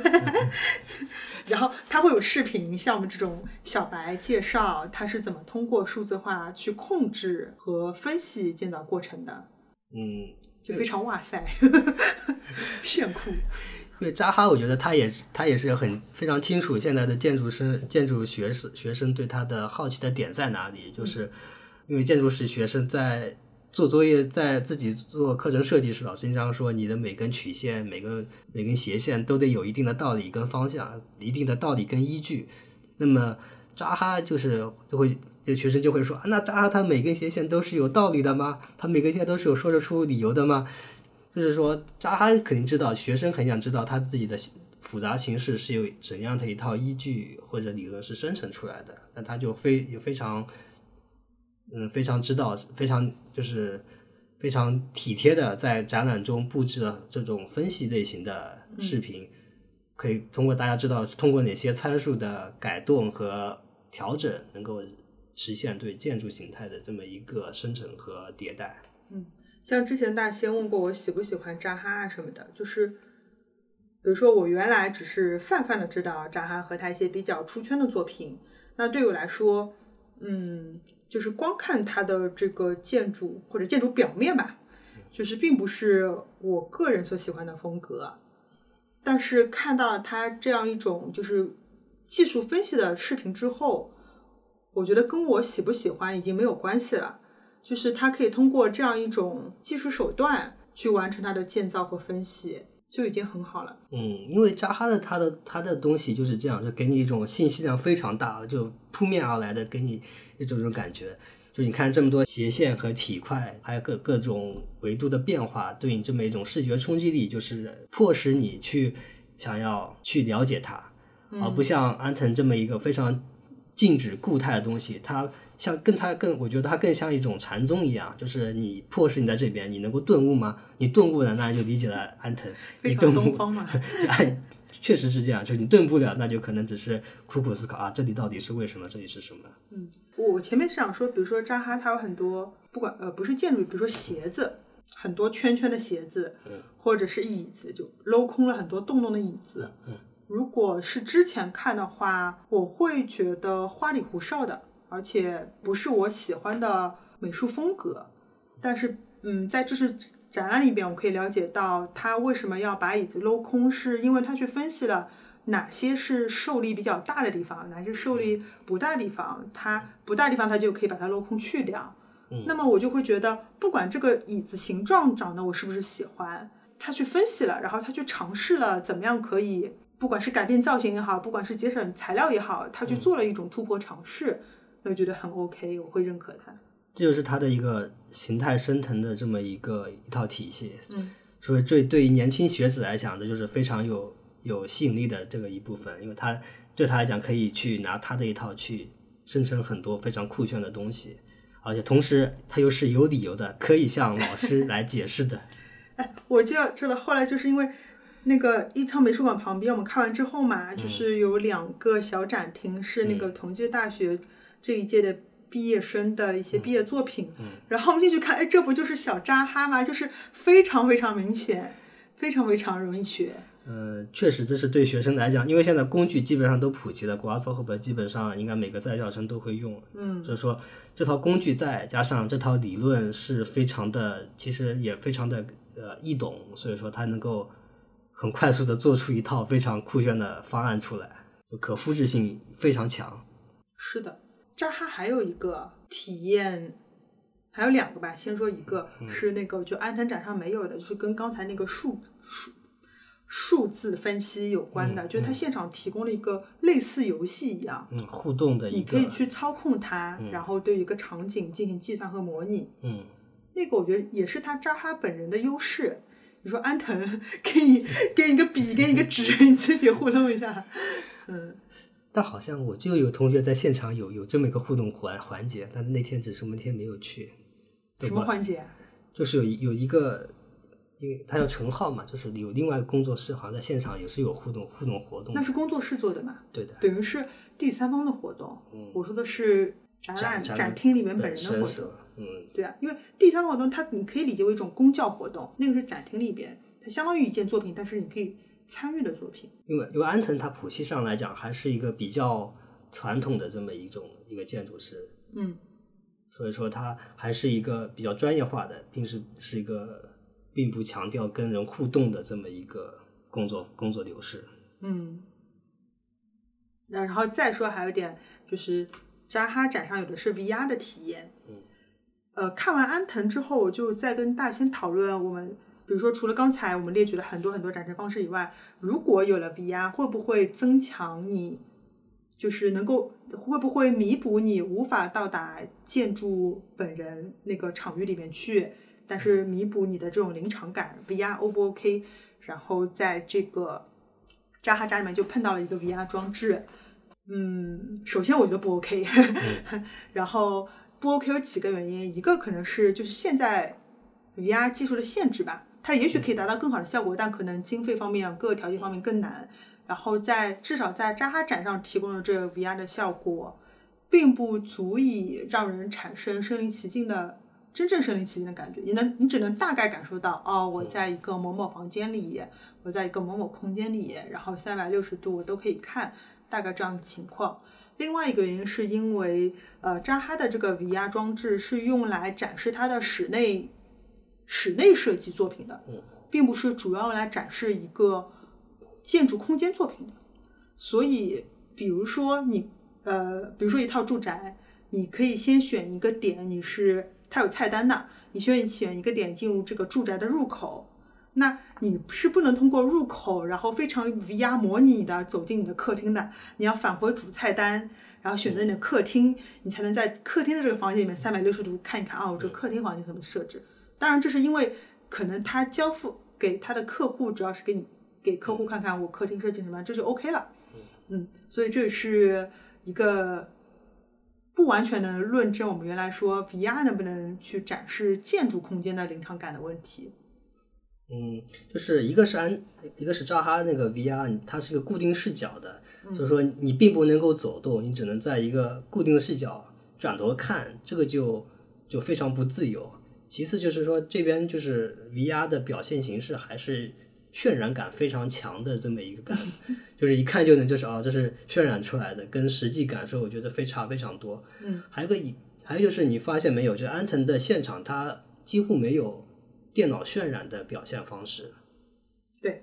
然后它会有视频，像我们这种小白介绍，它是怎么通过数字化去控制和分析建造过程的，嗯，就非常哇塞，炫酷。因为扎哈，我觉得他也是，他也是很非常清楚现在的建筑生、建筑学生学生对他的好奇的点在哪里，就是因为建筑史学生在做作业，在自己做课程设计时，老师经常说，你的每根曲线、每根每根斜线都得有一定的道理跟方向，一定的道理跟依据。那么扎哈就是就会，这学生就会说，啊那扎哈他每根斜线都是有道理的吗？他每根线都是有说得出理由的吗？就是说，扎哈肯定知道，学生很想知道他自己的复杂形式是有怎样的一套依据或者理论是生成出来的，那他就非也非常，嗯，非常知道，非常就是非常体贴的在展览中布置了这种分析类型的视频，可以通过大家知道通过哪些参数的改动和调整，能够实现对建筑形态的这么一个生成和迭代。嗯像之前大仙问过我喜不喜欢扎哈啊什么的，就是比如说我原来只是泛泛的知道扎哈和他一些比较出圈的作品，那对我来说，嗯，就是光看他的这个建筑或者建筑表面吧，就是并不是我个人所喜欢的风格，但是看到了他这样一种就是技术分析的视频之后，我觉得跟我喜不喜欢已经没有关系了。就是它可以通过这样一种技术手段去完成它的建造和分析，就已经很好了。嗯，因为扎哈的他的他的东西就是这样，就给你一种信息量非常大，就扑面而来的给你一种这种感觉。就你看这么多斜线和体块，还有各各种维度的变化，对你这么一种视觉冲击力，就是迫使你去想要去了解它，而不像安藤这么一个非常静止固态的东西，它。像跟它更，我觉得它更像一种禅宗一样，就是你迫使你在这边，你能够顿悟吗？你顿悟了，那就理解了安藤。非常东方嘛，确实是这样。就是你顿不了，那就可能只是苦苦思考啊，这里到底是为什么？这里是什么？嗯，我前面是想说，比如说扎哈，它有很多不管呃不是建筑，比如说鞋子，很多圈圈的鞋子，或者是椅子，就镂空了很多洞洞的椅子。如果是之前看的话，我会觉得花里胡哨的。而且不是我喜欢的美术风格，但是，嗯，在这次展览里边，我可以了解到他为什么要把椅子镂空，是因为他去分析了哪些是受力比较大的地方，哪些受力不大的地方，它不大地方，它就可以把它镂空去掉。那么我就会觉得，不管这个椅子形状长得我是不是喜欢，他去分析了，然后他去尝试了怎么样可以，不管是改变造型也好，不管是节省材料也好，他去做了一种突破尝试。我觉得很 OK，我会认可他。这就是他的一个形态生成的这么一个一套体系。嗯，所以对对于年轻学子来讲，这就是非常有有吸引力的这个一部分，因为他对他来讲可以去拿他的一套去生成很多非常酷炫的东西，而且同时他又是有理由的，可以向老师来解释的。哎，我就要知道，后来就是因为那个一仓美术馆旁边，我们看完之后嘛，就是有两个小展厅，是那个同济大学这一届的毕业生的一些毕业作品。然后我们进去看，哎，这不就是小扎哈吗？就是非常非常明显，非常非常容易学。嗯，确实，这是对学生来讲，因为现在工具基本上都普及了，Grasshopper 基本上应该每个在校生都会用。嗯，所以说这套工具再加上这套理论是非常的，其实也非常的呃易懂，所以说它能够很快速的做出一套非常酷炫的方案出来，可复制性非常强。是的，扎哈还有一个体验，还有两个吧。先说一个是那个就安藤展上没有的，就是跟刚才那个数数数字分析有关的，就是它现场提供了一个类似游戏一样，嗯，互动的一你，可以去操控它，然后对一个场景进行计算和模拟。嗯，那个我觉得也是他扎哈本人的优势。你说安藤给你给你个笔，给你个纸，你自己互动一下。嗯，但好像我就有同学在现场有有这么一个互动环环节，但那天只是我们那天没有去。什么环节啊？就是有一有一个，因为他叫陈浩嘛，就是有另外一个工作室，好像在现场也是有互动互动活动那。是工作室做的嘛？对的，等于是第三方的活动。我说的是展览展展厅里面本人的活动。嗯，对啊，因为第三方活动它你可以理解为一种公教活动，那个是展厅里边，它相当于一件作品，但是你可以参与的作品。因为因为安藤他谱系上来讲还是一个比较传统的这么一种一个建筑师，嗯，所以说他还是一个比较专业化的，并是是一个并不强调跟人互动的这么一个工作工作流式。嗯，那然后再说还有一点就是扎哈展上有的是 VR 的体验。嗯，呃，看完安藤之后，我就再跟大仙讨论我们。比如说，除了刚才我们列举了很多很多展示方式以外，如果有了 VR，会不会增强你，就是能够会不会弥补你无法到达建筑本人那个场域里面去，但是弥补你的这种临场感，VR O 不 OK？然后在这个扎哈扎里面就碰到了一个 VR 装置，嗯，首先我觉得不 OK，然后不 OK 有几个原因，一个可能是就是现在 VR 技术的限制吧，它也许可以达到更好的效果，但可能经费方面各个条件方面更难。然后在至少在扎哈展上提供的这个 VR 的效果，并不足以让人产生身临其境的真正身临其境的感觉。你能，你只能大概感受到，哦，我在一个某某房间里，我在一个某某空间里，然后三百六十度我都可以看，大概这样的情况。另外一个原因是因为，呃，扎哈的这个 VR 装置是用来展示他的室内室内设计作品的，并不是主要用来展示一个建筑空间作品的。所以，比如说你，呃，比如说一套住宅，你可以先选一个点，你是它有菜单的，你选选一个点进入这个住宅的入口。那你是不能通过入口，然后非常 VR 模拟的走进你的客厅的，你要返回主菜单，然后选择你的客厅，你才能在客厅的这个房间里面三百六十度看一看啊，我这个客厅房间怎么设置。当然，这是因为可能他交付给他的客户，主要是给你给客户看看我客厅设计什么样，这就 OK 了。嗯，所以这是一个不完全能论证我们原来说 VR 能不能去展示建筑空间的临场感的问题。嗯，就是一个是安，一个是扎哈那个 VR，它是一个固定视角的，就是说你并不能够走动，你只能在一个固定的视角转头看，这个就就非常不自由。其次就是说这边就是 VR 的表现形式还是渲染感非常强的这么一个感，就是一看就能就是啊这是渲染出来的，跟实际感受我觉得非差非常多。嗯，还有个一还有就是你发现没有，就是安藤的现场他几乎没有电脑渲染的表现方式。对，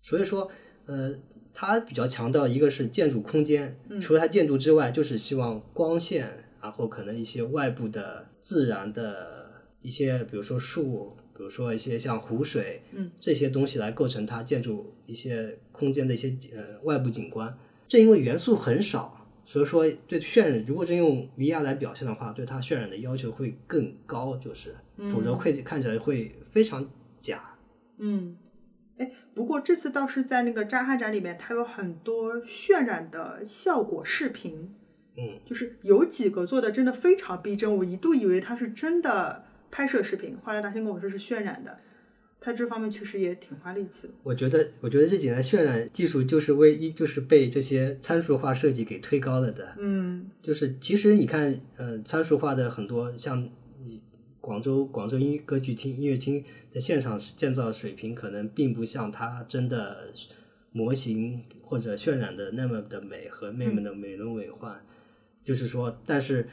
所以说，呃，它比较强调一个是建筑空间，嗯除了它建筑之外，就是希望光线，然后可能一些外部的自然的一些，比如说树，比如说一些像湖水，嗯，这些东西来构成它建筑一些空间的一些呃外部景观。正因为元素很少，所以说对渲染，如果真用 VR 来表现的话，对它渲染的要求会更高，就是，否则会看起来会非常假。嗯，哎，不过这次倒是在那个扎哈展里面，它有很多渲染的效果视频，嗯，就是有几个做的真的非常逼真，我一度以为它是真的拍摄视频，后来大仙跟我说是渲染的，它这方面确实也挺花力气的。我觉得，我觉得这几年渲染技术就是为一就是被这些参数化设计给推高了的。嗯就是其实你看，呃，参数化的很多像广州广州音歌剧厅音乐厅在现场建造水平，可能并不像它真的模型或者渲染的那么的美和那么的美轮美奂。就是说，但是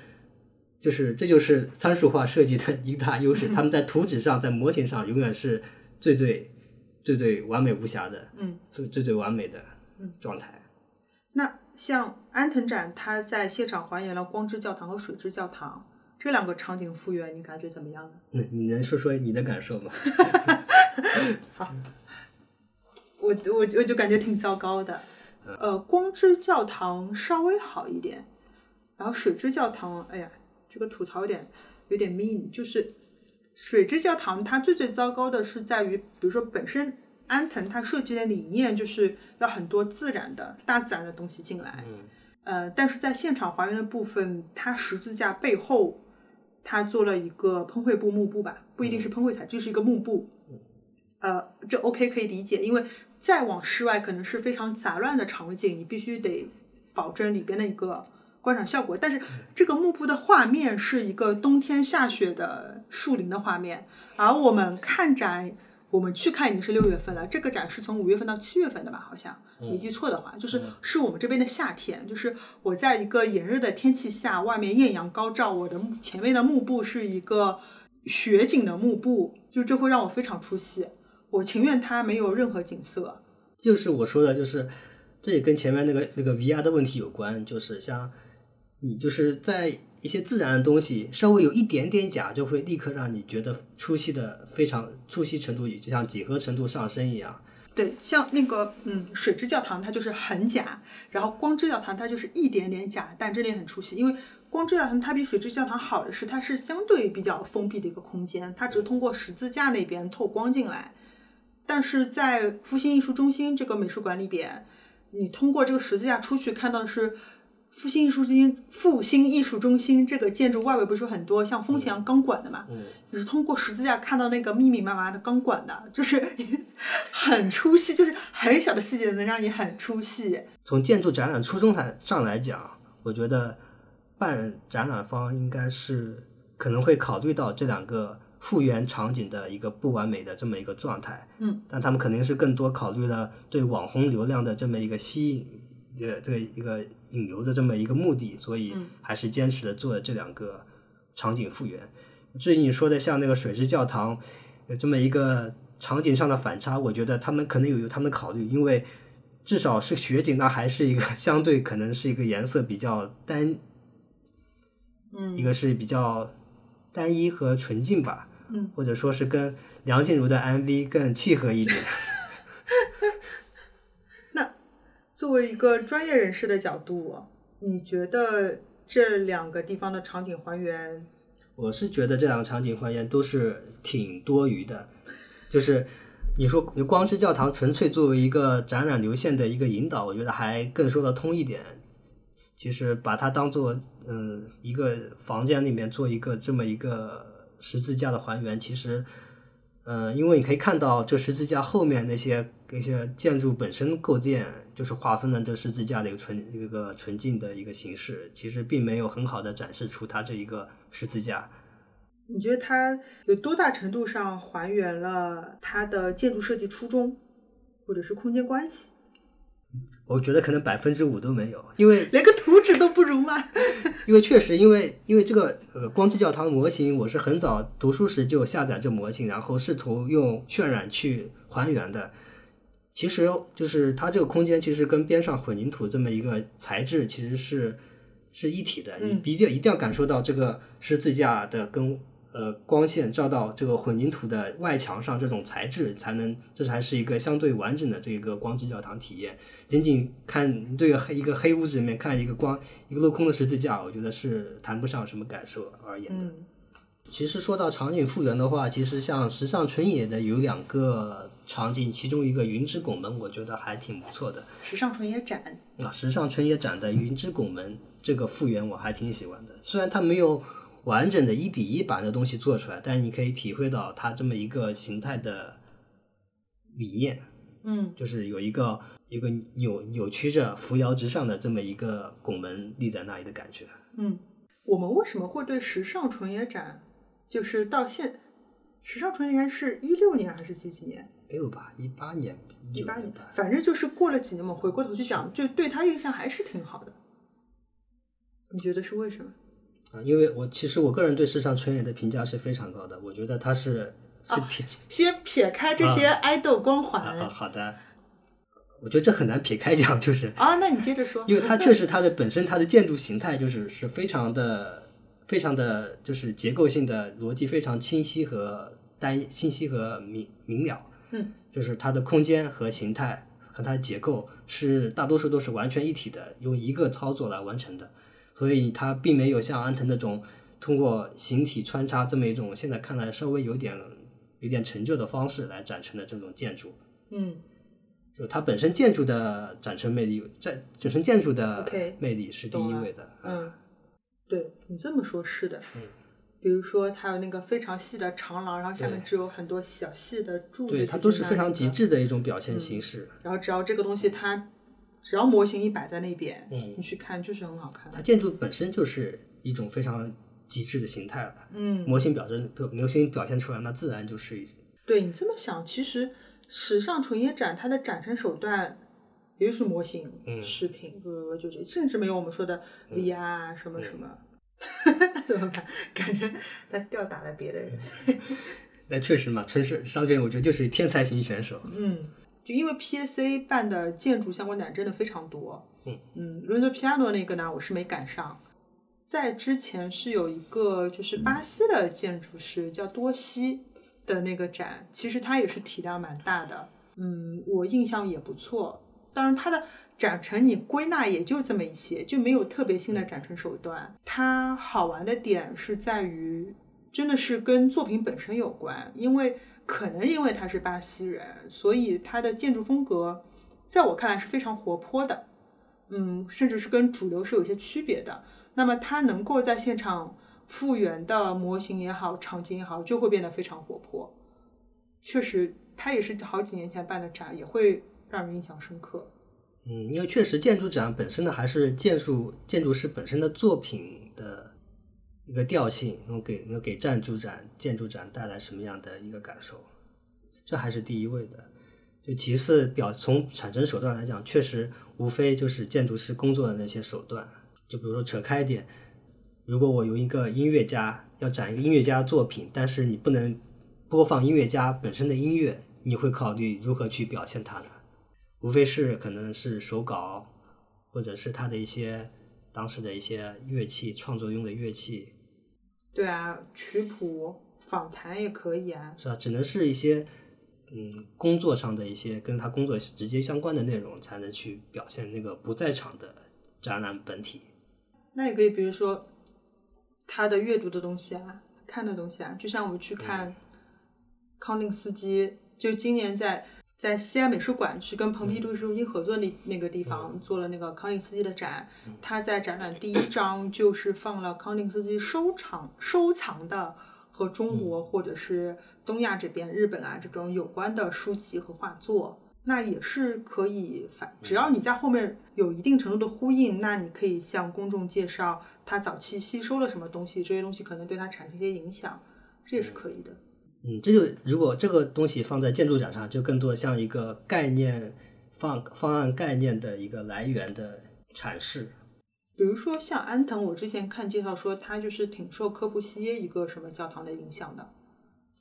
就是这就是参数化设计的一大优势，他们在图纸上在模型上永远是最最最最完美无瑕的，嗯，最最最完美的状态。那像安藤展，他在现场还原了光之教堂和水之教堂这两个场景复原，你感觉怎么样呢？那你能说说你的感受吗？好我我我就感觉挺糟糕的。呃，光之教堂稍微好一点，然后水之教堂，哎呀，这个吐槽有点有点 mean，就是水之教堂它最最糟糕的是在于，比如说本身安藤它设计的理念就是要很多自然的大自然的东西进来，呃，但是在现场还原的部分，它十字架背后它做了一个喷绘布幕布吧，不一定是喷绘材，就是一个幕布。呃，这 OK 可以理解，因为再往室外可能是非常杂乱的场景，你必须得保证里边的一个观赏效果。但是这个幕布的画面是一个冬天下雪的树林的画面，而我们看展，我们去看已经是六月份了，这个展是从五月份到七月份的吧？好像没记错的话，就是是我们这边的夏天，就是我在一个炎热的天气下，外面艳阳高照，我的幕前面的幕布是一个雪景的幕布，就这会让我非常出戏。我情愿它没有任何景色。就是我说的，就是这也跟前面那个那个 VR 的问题有关，就是像你就是在一些自然的东西稍微有一点点假，就会立刻让你觉得出戏的非常出戏程度也，就像几何程度上升一样。对，像那个嗯，水之教堂它就是很假，然后光之教堂它就是一点点假，但这里很出戏，因为光之教堂它比水之教堂好的是，它是相对比较封闭的一个空间，它只是通过十字架那边透光进来。但是在复兴艺术中心这个美术馆里边，你通过这个十字架出去看到的是复兴艺术中心、复兴艺术中心这个建筑外围不是有很多像风墙钢管的嘛？嗯，你是通过十字架看到那个密密麻麻的钢管的，就是很出戏，就是很小的细节能让你很出戏。从建筑展览初衷上上来讲，我觉得办展览方应该是可能会考虑到这两个复原场景的一个不完美的这么一个状态，嗯，但他们肯定是更多考虑了对网红流量的这么一个吸引，呃，这个一个引流的这么一个目的，所以还是坚持的做了这两个场景复原。至于你说的像那个水之教堂，有这么一个场景上的反差，我觉得他们可能有有他们的考虑，因为至少是雪景，那还是一个相对可能是一个颜色比较单，嗯一个是比较单一和纯净吧，嗯，或者说是跟梁静茹的 MV 更契合一点。作为一个专业人士的角度，你觉得这两个地方的场景还原，我是觉得这两个场景还原都是挺多余的，就是你说光之教堂纯粹作为一个展览流线的一个引导，我觉得还更说得通一点。其实把它当做嗯一个房间里面做一个这么一个十字架的还原，其实嗯，因为你可以看到这十字架后面那些那些建筑本身构建，就是划分了这十字架的一个纯一个纯净的一个形式，其实并没有很好的展示出它这一个十字架。你觉得它有多大程度上还原了它的建筑设计初衷，或者是空间关系？我觉得可能百分之五都没有，因为 连个图纸都不如吗？因为确实，因为因为这个呃光之教堂的模型，我是很早读书时就下载这模型，然后试图用渲染去还原的。其实就是它这个空间其实跟边上混凝土这么一个材质其实是是一体的，你一定一定要感受到这个十字架的跟呃光线照到这个混凝土的外墙上，这种材质才能，这才是一个相对完整的这个光之教堂体验。仅仅看对黑一个黑屋子里面看一个光一个镂空的十字架，我觉得是谈不上什么感受而言的。嗯其实说到场景复原的话，其实像时尚纯野的有两个场景，其中一个云之拱门，我觉得还挺不错的。时尚纯野展，啊，时尚纯野展的云之拱门这个复原我还挺喜欢的，虽然它没有完整的一比一把那东西做出来，但是你可以体会到它这么一个形态的理念，嗯就是有一个一个扭扭曲着扶摇直上的这么一个拱门立在那里的感觉。嗯，我们为什么会对时尚纯野展，就是到现，时尚纯野展是一六年还是几几年？没有吧？一八年，一八年吧，反正就是过了几年，我们回过头去想，就对他印象还是挺好的。你觉得是为什么？啊，因为我其实我个人对时尚春野的评价是非常高的，我觉得他是是挺、先撇开这些爱豆光环啊啊啊好的，我觉得这很难撇开讲，就是啊那你接着说。因为它确实它的本身它的建筑形态就是是非常的非常的就是结构性的逻辑非常清晰和单一清晰和明明了，嗯，就是它的空间和形态和它的结构是大多数都是完全一体的，用一个操作来完成的，所以它并没有像安藤那种通过形体穿插这么一种现在看来稍微有点有点陈旧的方式来展成的这种建筑。嗯就它本身建筑的展成魅力，在本身建筑的魅力是第一位的。嗯，对你这么说，是的。嗯比如说，它有那个非常细的长廊，然后下面只有很多小细的柱子对，它都是非常极致的一种表现形式。然后只要这个东西它，只要模型一摆在那边，嗯你去看就是很好看。它建筑本身就是一种非常极致的形态了。嗯，模型表征模型表现出来，那自然就是对你这么想，其实时尚纯野展它的展陈手段，也就是模型、嗯视频，呃，就是，甚至没有我们说的 VR 啊什么什么。怎么办？感觉他吊打了别的人。那确实嘛，春是商卷，我觉得就是天才型选手。嗯，就因为 PSA 办的建筑相关展真的非常多。嗯嗯，伦敦皮亚诺那个呢，我是没赶上。在之前是有一个就是巴西的建筑师叫多西的那个展，其实它也是体量蛮大的。嗯，我印象也不错。当然，它的展陈你归纳也就这么一些，就没有特别新的展陈手段。它好玩的点是在于，真的是跟作品本身有关，因为可能因为他是巴西人，所以他的建筑风格在我看来是非常活泼的，嗯，甚至是跟主流是有些区别的。那么他能够在现场复原的模型也好，场景也好，就会变得非常活泼。确实，他也是好几年前办的展，也会让人印象深刻。嗯，因为确实建筑展本身呢，还是建筑建筑师本身的作品的一个调性，能给能给建筑展建筑展带来什么样的一个感受，这还是第一位的。就其次表从产生手段来讲，确实无非就是建筑师工作的那些手段。就比如说扯开一点，如果我有一个音乐家要展一个音乐家作品，但是你不能播放音乐家本身的音乐，你会考虑如何去表现它呢？无非是可能是手稿，或者是他的一些当时的一些乐器创作用的乐器，对啊，曲谱、访谈也可以啊。是吧？只能是一些嗯工作上的一些跟他工作直接相关的内容，才能去表现那个不在场的展览本体。那也可以，比如说他的阅读的东西啊，看的东西啊，就像我们去看康定斯基，就今年在在西安美术馆去跟蓬皮杜艺术中心合作那那个地方做了那个康定斯基的展，他在展览第一章就是放了康定斯基收藏收藏的和中国或者是东亚这边日本啊这种有关的书籍和画作。那也是可以反，只要你在后面有一定程度的呼应，那你可以向公众介绍他早期吸收了什么东西，这些东西可能对他产生一些影响，这也是可以的。嗯，这就如果这个东西放在建筑展上，就更多像一个概念方方案概念的一个来源的阐释。比如说像安藤，我之前看介绍说他就是挺受科布西耶一个什么教堂的影响的，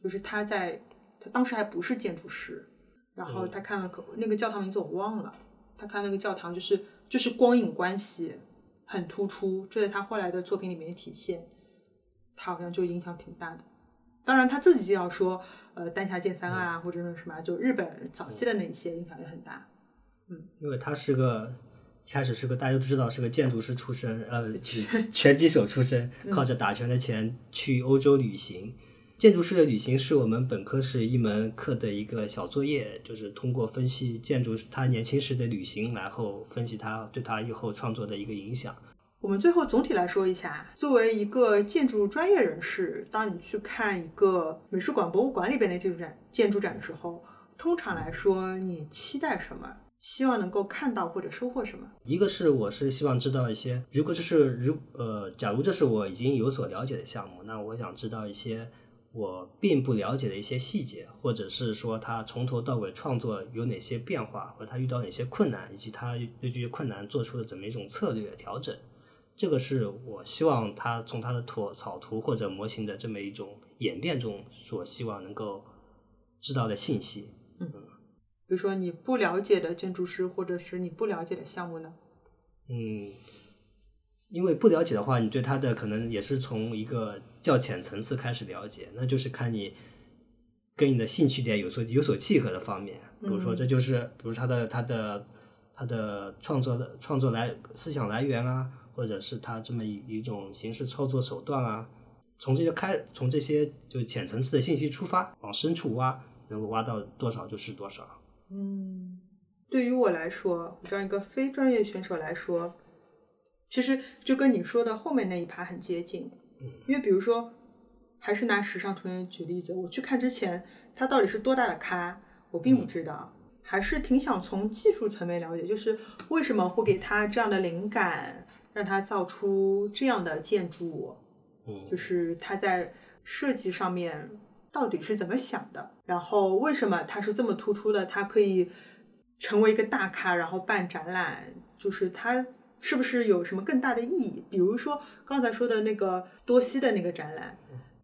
就是他在他当时还不是建筑师，然后他看了可那个教堂名字我忘了，他看那个教堂就是就是光影关系很突出，这在他后来的作品里面也体现，他好像就影响挺大的。当然他自己就要说，呃，丹下健三啊，或者是什么，就日本早期的那一些影响也很大。嗯因为他是个一开始是个大家都知道是个建筑师出身，呃，是拳击手出身，靠着打拳的钱去欧洲旅行。建筑师的旅行是我们本科是一门课的一个小作业，就是通过分析建筑他年轻时的旅行，然后分析他对他以后创作的一个影响。我们最后总体来说一下，作为一个建筑专业人士，当你去看一个美术馆、博物馆里边的建筑展、建筑展的时候，通常来说，你期待什么？希望能够看到或者收获什么？一个是我是希望知道一些，如果这是如呃，假如这是我已经有所了解的项目，那我想知道一些我并不了解的一些细节，或者是说他从头到尾创作有哪些变化，或者他遇到哪些困难，以及他对这些困难做出了怎么一种策略调整。这个是我希望他从他的图草图或者模型的这么一种演变中所希望能够知道的信息。嗯比如说你不了解的建筑师，或者是你不了解的项目呢？嗯，因为不了解的话，你对他的可能也是从一个较浅层次开始了解，那就是看你跟你的兴趣点有所有所契合的方面。比如说，这就是比如他的他的他的创作的创作来思想来源啊，或者是他这么一一种形式操作手段啊，从这些开从这些就浅层次的信息出发，往深处挖，能够挖到多少就是多少。嗯，对于我来说，这样一个非专业选手来说，其实就跟你说的后面那一趴很接近。因为比如说，还是拿时尚纯元举例子，我去看之前，他到底是多大的咖，我并不知道，还是挺想从技术层面了解，就是为什么会给他这样的灵感，让他造出这样的建筑，嗯就是他在设计上面到底是怎么想的，然后为什么他是这么突出的，他可以成为一个大咖，然后办展览，就是他是不是有什么更大的意义？比如说刚才说的那个多西的那个展览，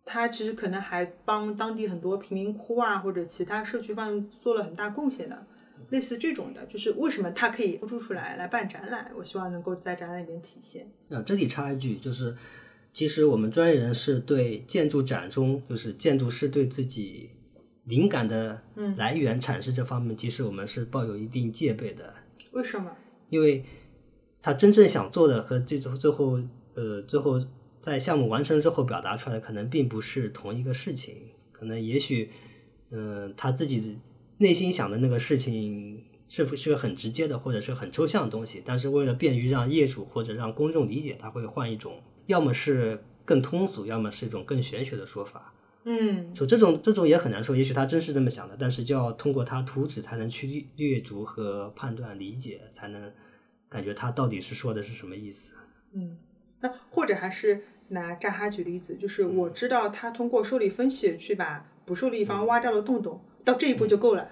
他其实可能还帮当地很多贫民窟啊或者其他社区方做了很大贡献的。类似这种的，就是为什么他可以突出出来来办展览？我希望能够在展览里面体现。啊，这里插一句，就是其实我们专业人士对建筑展中，就是建筑师对自己灵感的来源阐释这方面，其实我们是抱有一定戒备的，为什么？因为他真正想做的和最后最后呃最后在项目完成之后表达出来，可能并不是同一个事情，可能也许嗯、他自己内心想的那个事情是是个很直接的或者是很抽象的东西，但是为了便于让业主或者让公众理解，他会换一种要么是更通俗，要么是一种更玄学的说法。嗯就这种这种也很难说，也许他真是这么想的，但是就要通过他图纸才能去阅阅读和判断理解，才能感觉他到底是说的是什么意思。嗯，那或者还是拿扎哈举例子，就是我知道他通过受力分析去把不受力方挖掉了洞洞，到这一步就够了。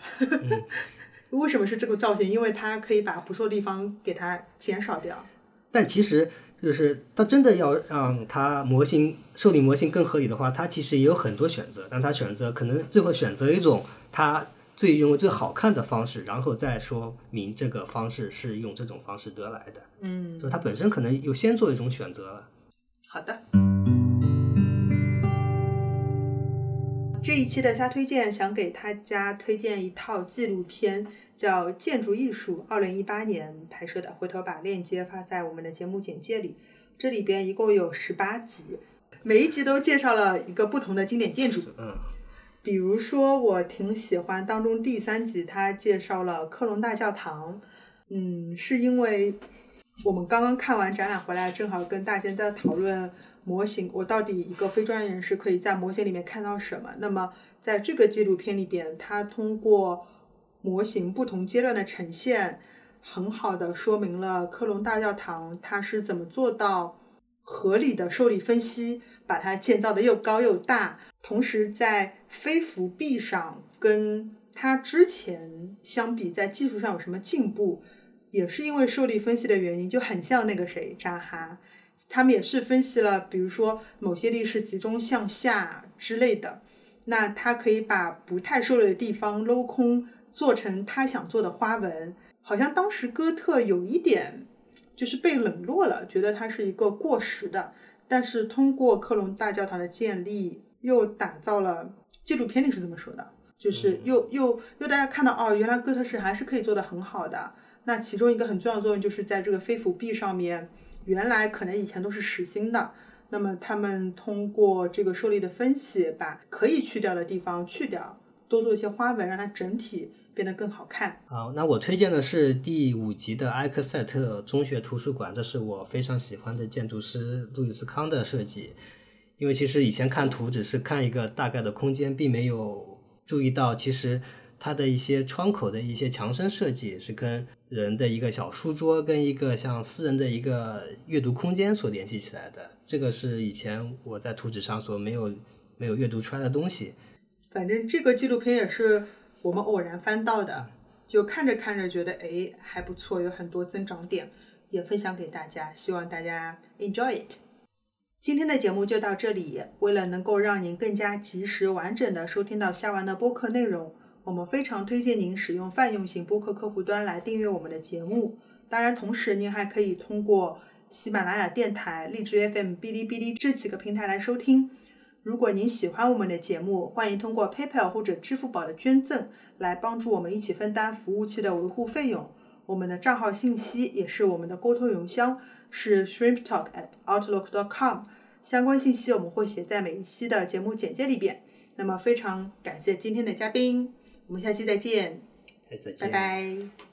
为什么是这个造型？因为它可以把不受力方给它减少掉。但其实就是它真的要让它模型受力模型更合理的话，它其实也有很多选择，但它选择可能最后选择一种它最认为最好看的方式，然后再说明这个方式是用这种方式得来的。嗯，就它本身可能有先做一种选择了。好的。这一期的瞎推荐，想给大家推荐一套纪录片，叫《建筑艺术》，二零一八年拍摄的。回头把链接发在我们的节目简介里。这里边一共有十八集，每一集都介绍了一个不同的经典建筑。嗯，比如说，我挺喜欢当中第三集，它介绍了科隆大教堂。嗯，是因为我们刚刚看完展览回来，正好跟大家在讨论模型，我到底一个非专业人士可以在模型里面看到什么？那么在这个纪录片里边，它通过模型不同阶段的呈现，很好的说明了科隆大教堂它是怎么做到合理的受力分析，把它建造的又高又大，同时在非浮壁上跟它之前相比，在技术上有什么进步？也是因为受力分析的原因，就很像那个谁扎哈，他们也是分析了，比如说某些力是集中向下之类的，那他可以把不太受力的地方镂空，做成他想做的花纹。好像当时哥特有一点就是被冷落了，觉得它是一个过时的，但是通过科隆大教堂的建立，又打造了纪录片里是这么说的，就是又又又大家看到哦，原来哥特式还是可以做的很好的。那其中一个很重要的作用就是在这个飞斧壁上面，原来可能以前都是实心的，那么他们通过这个受力的分析，把可以去掉的地方去掉，多做一些花纹，让它整体变得更好看。好，那我推荐的是第五集的埃克塞特中学图书馆，这是我非常喜欢的建筑师路易斯康的设计。因为其实以前看图只是看一个大概的空间，并没有注意到其实它的一些窗口的一些墙身设计是跟人的一个小书桌跟一个像私人的一个阅读空间所联系起来的。这个是以前我在图纸上所没有没有阅读出来的东西。反正这个纪录片也是我们偶然翻到的，就看着看着觉得哎还不错，有很多增长点，也分享给大家，希望大家 enjoy it。今天的节目就到这里。为了能够让您更加及时、完整的收听到下完的播客内容，我们非常推荐您使用泛用型播客客户端来订阅我们的节目。当然，同时您还可以通过喜马拉雅电台、荔枝 FM、哔哩哔哩这几个平台来收听。如果您喜欢我们的节目，欢迎通过 PayPal 或者支付宝的捐赠来帮助我们一起分担服务器的维护费用。我们的账号信息也是我们的沟通邮箱。是 shrimp talk at outlook.com 相关信息我们会写在每一期的节目简介里边。那么非常感谢今天的嘉宾，我们下期再见，哎，再见，拜拜。